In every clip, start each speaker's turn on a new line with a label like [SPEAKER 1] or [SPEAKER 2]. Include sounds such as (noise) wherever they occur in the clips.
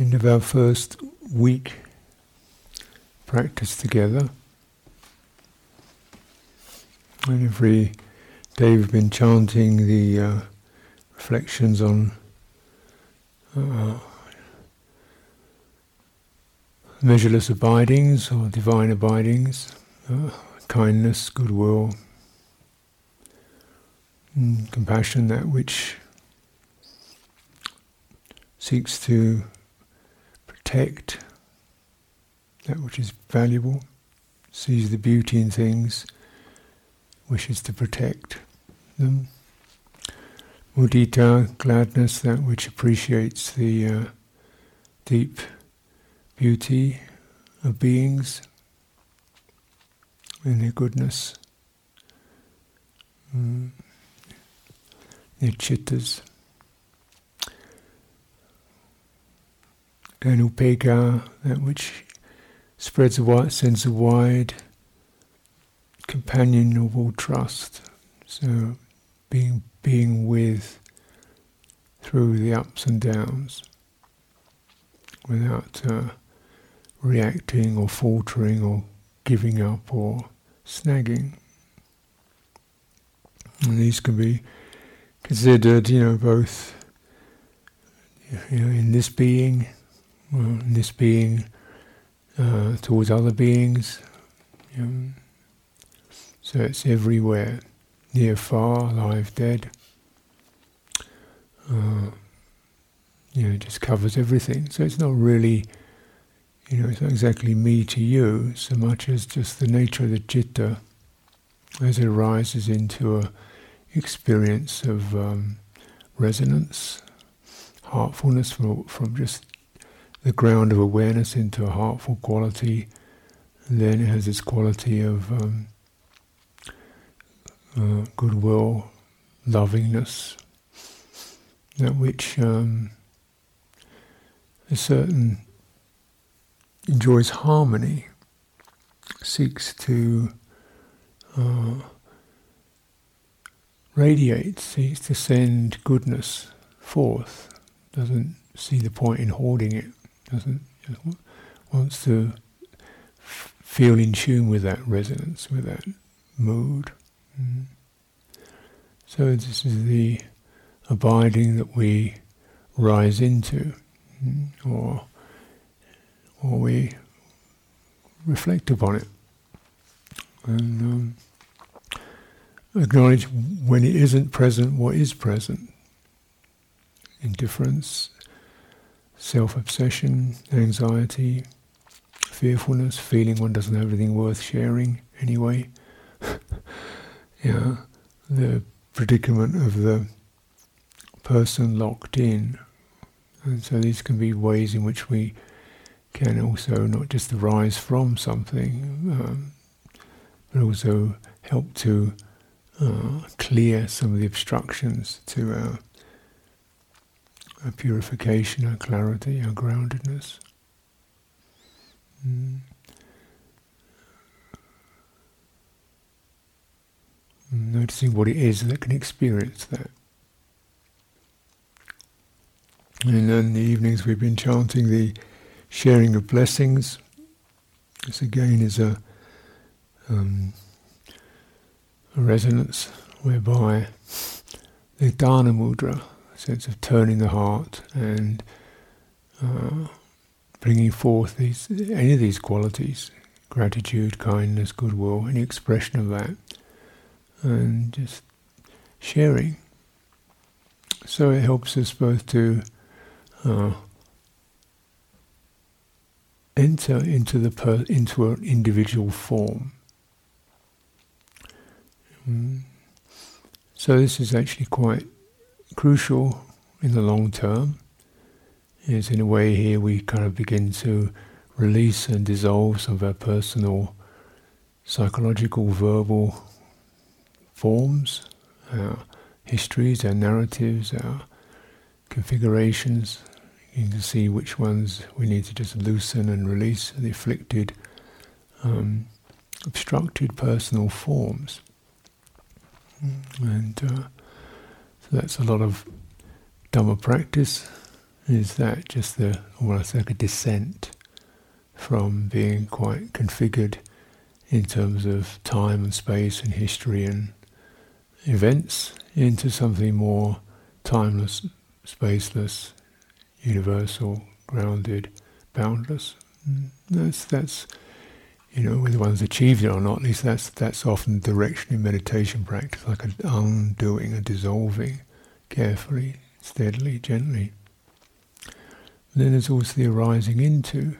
[SPEAKER 1] end of our first week practice together. And every day we've been chanting the uh, reflections on uh, measureless abidings or divine abidings, uh, kindness, goodwill, compassion, that which seeks to protect that which is valuable, sees the beauty in things, wishes to protect them. Mudita, gladness, that which appreciates the uh, deep beauty of beings and their goodness, mm. their chittas. And upekkha, that which spreads a wide, sense of wide companion of all trust. So being being with through the ups and downs without uh, reacting or faltering or giving up or snagging. And these can be considered, you know, both you know, in this being, in this being uh, towards other beings. Know. So it's everywhere, near, far, alive, dead. Uh, you know, it just covers everything. So it's not really, you know, it's not exactly me to you so much as just the nature of the citta as it arises into a experience of um, resonance, heartfulness from, from just the ground of awareness into a heartful quality. Then it has this quality of um, uh, goodwill, lovingness, that which um, a certain enjoys harmony, seeks to uh, radiate, seeks to send goodness forth, doesn't see the point in hoarding it doesn't wants to feel in tune with that resonance, with that mood. Mm. So this is the abiding that we rise into, mm, or or we reflect upon it and um, acknowledge when it isn't present what is present. Indifference, self obsession, anxiety, fearfulness, feeling one doesn't have anything worth sharing anyway. (laughs) yeah, the predicament of the person locked in. And so these can be ways in which we can also not just arise from something, um, but also help to uh, clear some of the obstructions to our our purification, our clarity, our groundedness. Mm. Noticing what it is that can experience that. And then the evenings we've been chanting the sharing of blessings. This again is a, um, a resonance whereby the dana mudra, sense of turning the heart and uh, bringing forth these any of these qualities gratitude, kindness, goodwill, any expression of that, and just sharing. So it helps us both to uh, enter into the per- into an individual form. Mm. So this is actually quite crucial in the long term is in a way here we kind of begin to release and dissolve some of our personal psychological verbal forms, our histories, our narratives, our configurations. You can see which ones we need to just loosen and release the afflicted, um, obstructed personal forms. And uh, so that's a lot of Dhamma practice is that just the almost like a descent from being quite configured in terms of time and space and history and events into something more timeless, spaceless, universal, grounded, boundless. Mm, that's that's you know whether one's achieved it or not. At least that's that's often the direction in meditation practice, like an undoing, a dissolving, carefully, steadily, gently. And then there's also the arising into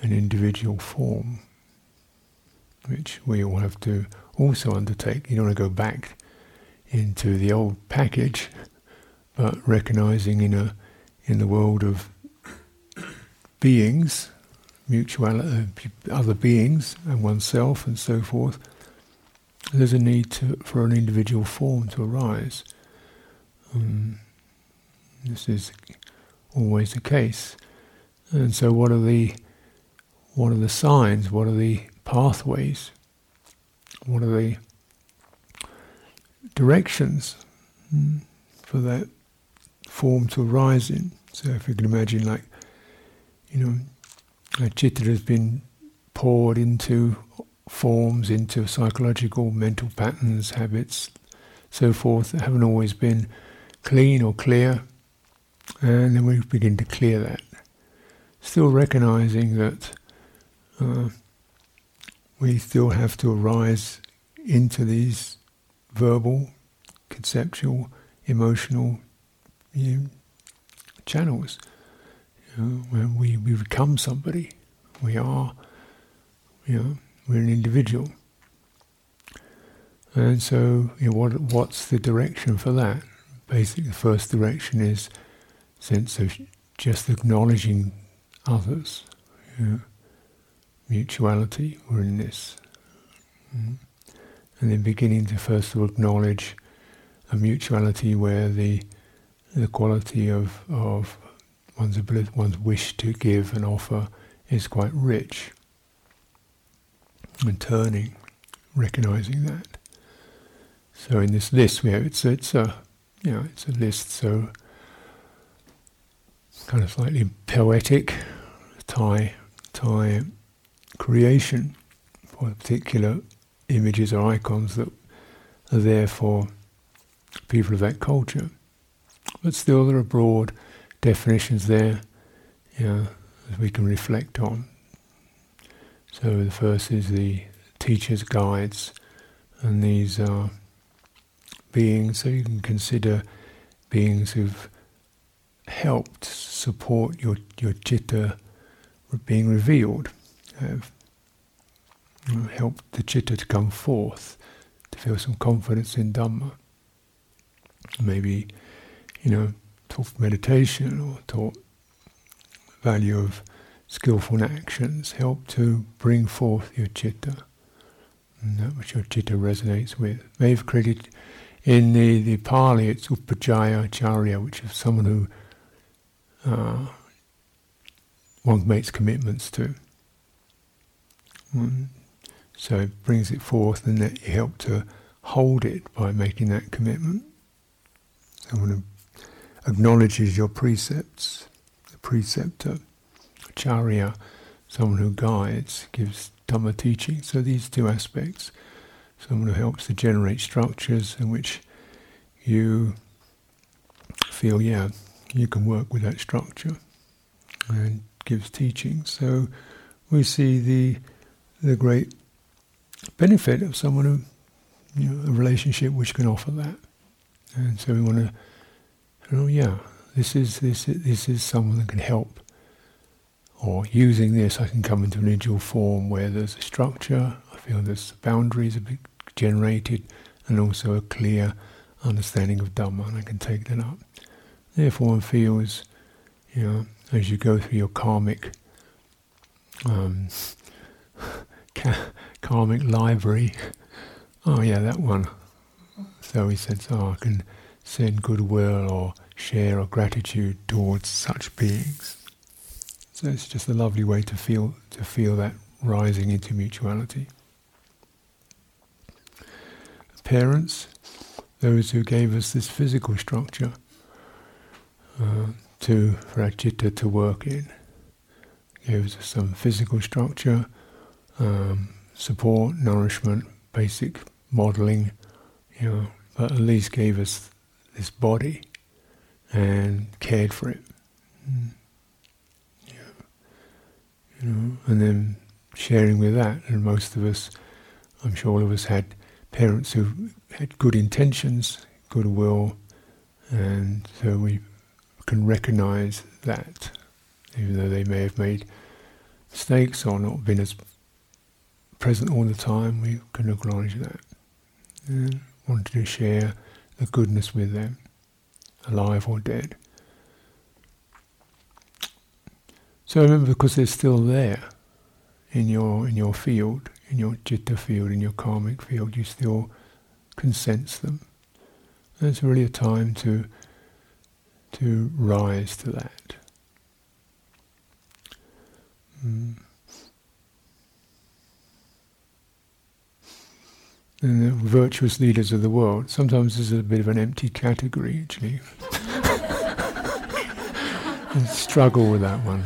[SPEAKER 1] an individual form, which we all have to also undertake. You don't want to go back into the old package, but recognizing in a in the world of beings, mutuality, other beings, and oneself, and so forth, there's a need to, for an individual form to arise. Um, this is always the case. And so, what are the what are the signs? What are the pathways? What are the directions hmm, for that form to arise in? So, if you can imagine, like, you know, chitta has been poured into forms, into psychological, mental patterns, habits, so forth, that haven't always been clean or clear and then we begin to clear that. Still recognizing that uh, we still have to arise into these verbal, conceptual, emotional you know, channels. You know, when we, we become somebody, we are, you know, we're an individual. And so, you know, what, what's the direction for that? Basically, the first direction is sense of just acknowledging others, you know, mutuality, we're in this. Mm. And then beginning to first to acknowledge a mutuality where the the quality of, of one's ability, one's wish to give and offer is quite rich. And turning, recognizing that. So in this list we have it's it's a you know, it's a list so kind of slightly poetic Thai Thai creation for particular images or icons that are there for people of that culture. But still, there are broad definitions there you know, that we can reflect on. So the first is the teacher's guides, and these are beings, so you can consider beings who've helped support your, your chitta being revealed, have helped the chitta to come forth, to feel some confidence in Dhamma. Maybe, you know, taught meditation or taught value of skillful actions, help to bring forth your chitta, and that which your chitta resonates with. They've created in the, the Pali, it's Upajjhaya Acharya, which is someone who uh, one makes commitments to. Mm. So it brings it forth and that you help to hold it by making that commitment. Someone who acknowledges your precepts, the preceptor, acharya, someone who guides, gives Dhamma teaching. So these two aspects, someone who helps to generate structures in which you feel, yeah, you can work with that structure and gives teaching. So we see the the great benefit of someone who you know, a relationship which can offer that. And so we want to, know, yeah, this is this this is someone that can help. Or using this, I can come into an individual form where there's a structure. I feel there's boundaries a bit generated, and also a clear understanding of Dhamma, and I can take that up. Therefore, one feels, you know, as you go through your karmic, um, (laughs) karmic library. Oh yeah, that one. So he says, "Oh, I can send goodwill or share or gratitude towards such beings." So it's just a lovely way to feel to feel that rising into mutuality. Parents, those who gave us this physical structure uh, to for our chitta to work in. Gave us some physical structure, um, support, nourishment, basic modeling, you know, but at least gave us this body and cared for it. Mm. Yeah. You know, and then sharing with that, and most of us, I'm sure all of us had parents who had good intentions, goodwill, and so we can recognize that, even though they may have made mistakes or not been as present all the time, we can acknowledge that. And wanted to share the goodness with them, alive or dead. So remember, because they're still there in your in your field, in your chitta field, in your karmic field, you still can sense them. It's really a time to to rise to that. Mm. And the virtuous leaders of the world. Sometimes this is a bit of an empty category, actually. (laughs) I struggle with that one.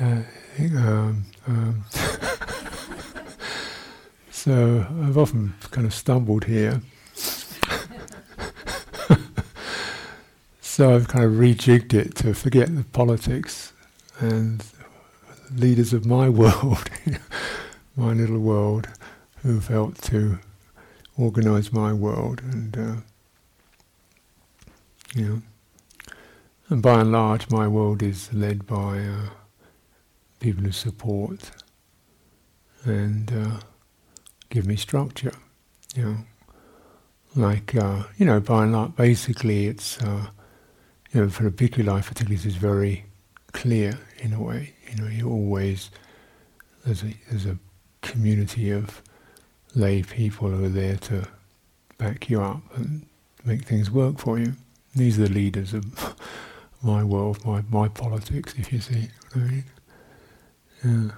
[SPEAKER 1] Uh, um, um, (laughs) so I've often kind of stumbled here. (laughs) so I've kind of rejigged it to forget the politics and leaders of my (laughs) world, my little world, who've helped to organise my world, and uh, you know, and by and large, my world is led by. Uh, people who support and uh, give me structure. You know, like uh, you know, by and large, basically, it's uh, you know, for a bhikkhu life, particularly, this is very clear in a way. You know, you always there's a there's a community of lay people who are there to back you up and make things work for you. These are the leaders of (laughs) my world, my my politics, if you see what I mean. Yeah.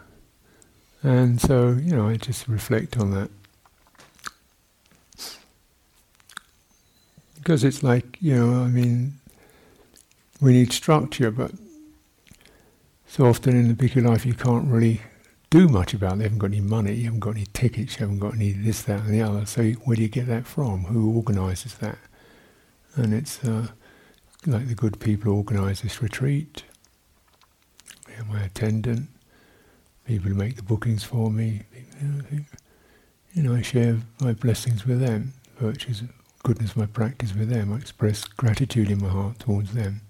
[SPEAKER 1] And so, you know, I just reflect on that. Because it's like, you know, I mean, we need structure, but so often in the bhikkhu life you can't really do much about it. You haven't got any money, you haven't got any tickets, you haven't got any this, that, and the other. So where do you get that from? Who organises that? And it's uh, like the good people organise this retreat. Yeah, my attendant, people who make the bookings for me. You know, I share my blessings with them, virtues, goodness my practice with them. I express gratitude in my heart towards them.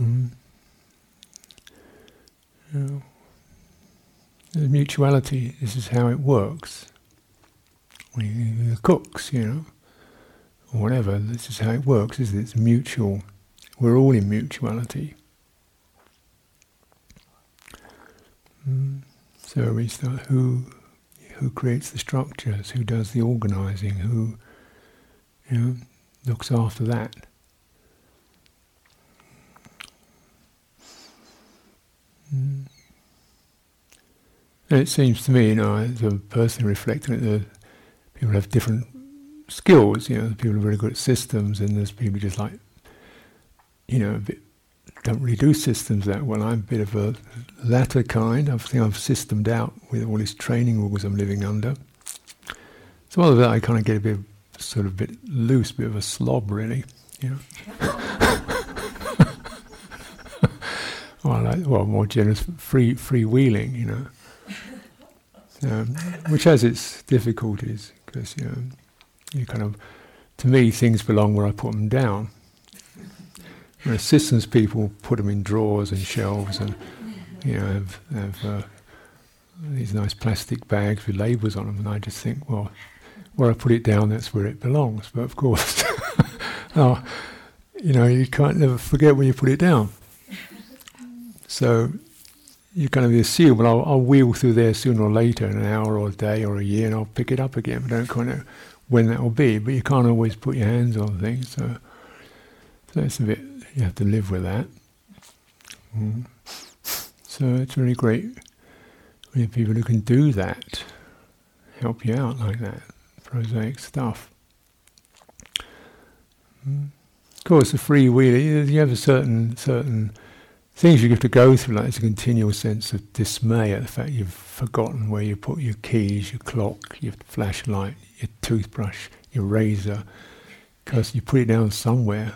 [SPEAKER 1] Mm. You the mutuality, this is how it works. We, the cooks, you know, or whatever, this is how it works, is it? It's mutual. We're all in mutuality. Mm. So we start who who creates the structures, who does the organising, who you know looks after that. Mm. And it seems to me, you know, as a person reflecting it, that people have different skills. You know, people are really good at systems, and there's people just like, you know, bit don't really do systems that well. I'm a bit of a latter kind. I think I've systemed out with all these training rules I'm living under. So all of that, I kind of get a bit, sort of, a bit loose, a bit of a slob, really. You know. (laughs) well, like, well, more generous, free, freewheeling, you know. (laughs) Um, which has its difficulties because you know, you kind of, to me, things belong where I put them down. Know, systems people put them in drawers and shelves and you know have, have uh, these nice plastic bags with labels on them, and I just think, well, where I put it down, that's where it belongs. But of course, (laughs) oh, you know, you can't never forget where you put it down. So you kind of assume, well, I'll, I'll, wheel through there sooner or later, in an hour or a day or a year, and I'll pick it up again. I don't kind of when that will be. But you can't always put your hands on things, so it's a bit you have to live with that. Mm. So it's really great when you have people who can do that, help you out like that, prosaic stuff. Mm. Of course, the free wheel, you have a certain certain things you have to go through, like it's a continual sense of dismay at the fact you've forgotten where you put your keys, your clock, your flashlight, your toothbrush, your razor, because you put it down somewhere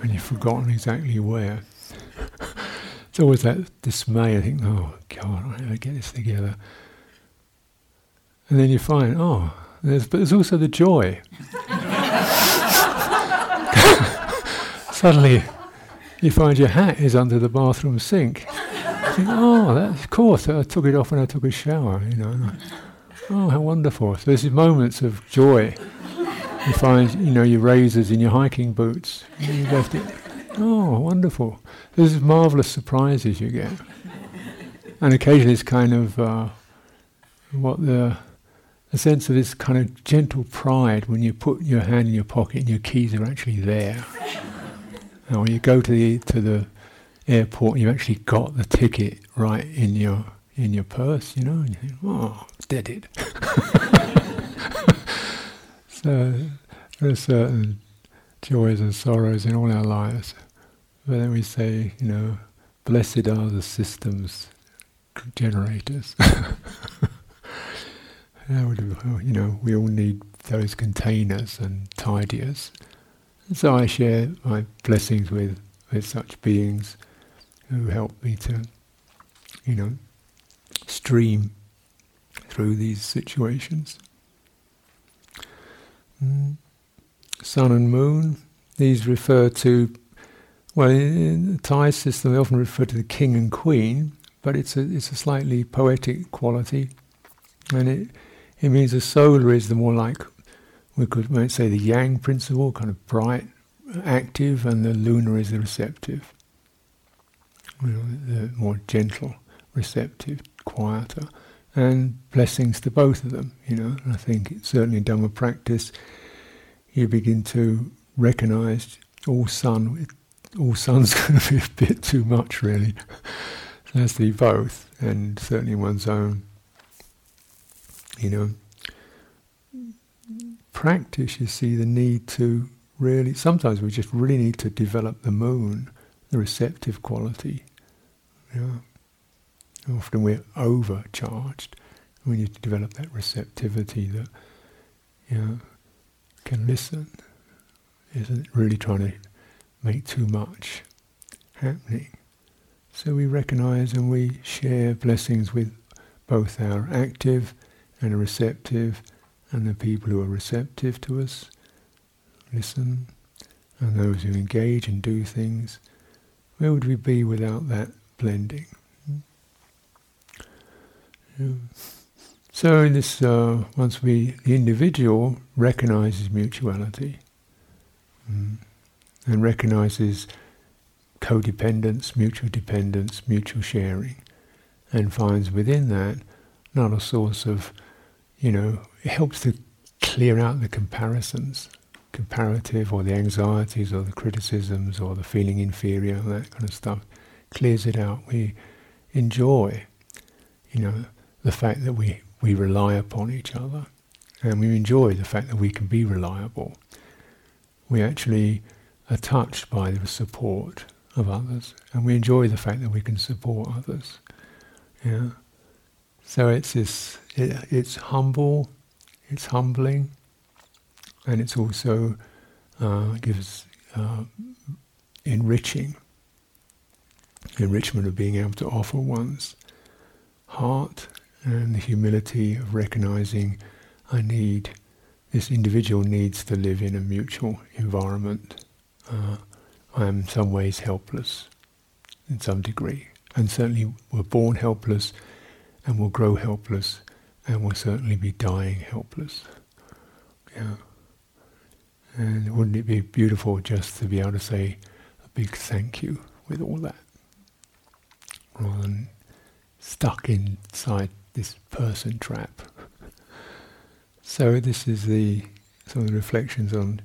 [SPEAKER 1] and you've forgotten exactly where. (laughs) it's always that dismay. I think, oh God, I gotta get this together. And then you find, oh, there's, but there's also the joy. (laughs) Suddenly, you find your hat is under the bathroom sink. Think, oh, that, of course, I took it off when I took a shower, you know. Oh, how wonderful. So there's moments of joy. You find, you know, your razors in your hiking boots. You left it. Oh, wonderful. There's marvellous surprises you get. And occasionally it's kind of uh, what the sense of this kind of gentle pride when you put your hand in your pocket and your keys are actually there. And when you go to the to the airport, you've actually got the ticket right in your in your purse, you know, and you think, oh, did it. (laughs) so there are certain joys and sorrows in all our lives. But then we say, you know, blessed are the systems generators. (laughs) you know, we all need those containers and tidiers. And so I share my blessings with, with such beings who help me to, you know, stream through these situations. Mm. Sun and moon, these refer to, well, in the Thai system they often refer to the king and queen, but it's a, it's a slightly poetic quality. And it, it means the solar is the more like, we could might say the yang principle, kind of bright, active, and the lunar is the receptive. The more gentle, receptive, quieter. And blessings to both of them, you know. I think it's certainly in Dhamma practice, you begin to recognize all sun, all sun's (laughs) going to be a bit too much, really. so has to be both, and certainly one's own you know, practice, you see the need to really, sometimes we just really need to develop the moon, the receptive quality. Yeah. Often we're overcharged. We need to develop that receptivity that, you know, can listen, isn't really trying to make too much happening. So we recognize and we share blessings with both our active and receptive, and the people who are receptive to us listen, and those who engage and do things. Where would we be without that blending? So in this, uh, once we, the individual recognizes mutuality mm, and recognizes codependence, mutual dependence, mutual sharing, and finds within that not a source of you know, it helps to clear out the comparisons, comparative or the anxieties or the criticisms or the feeling inferior, that kind of stuff. Clears it out. We enjoy, you know, the fact that we, we rely upon each other. And we enjoy the fact that we can be reliable. We actually are touched by the support of others. And we enjoy the fact that we can support others. Yeah. So it's this, it, it's humble, it's humbling, and it's also uh, gives uh, enriching, enrichment of being able to offer one's heart and the humility of recognizing I need, this individual needs to live in a mutual environment. Uh, I am in some ways helpless in some degree, and certainly we're born helpless and will grow helpless and will certainly be dying helpless. Yeah. And wouldn't it be beautiful just to be able to say a big thank you with all that? Rather than stuck inside this person trap. so this is the some of the reflections on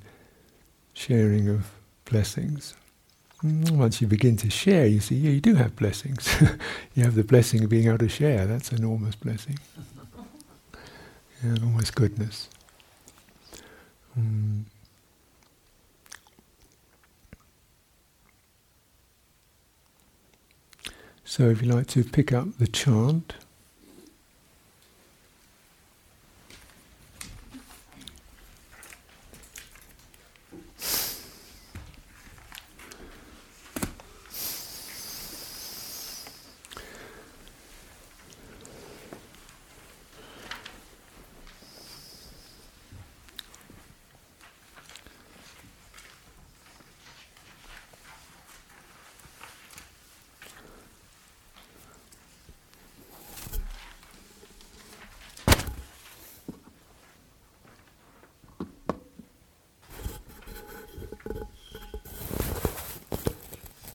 [SPEAKER 1] sharing of blessings. Mm, once you begin to share, you see, yeah, you do have blessings. (laughs) you have the blessing of being able to share. That's an enormous blessing. and (laughs) yeah, almost goodness. Mm. So if you like to pick up the chant.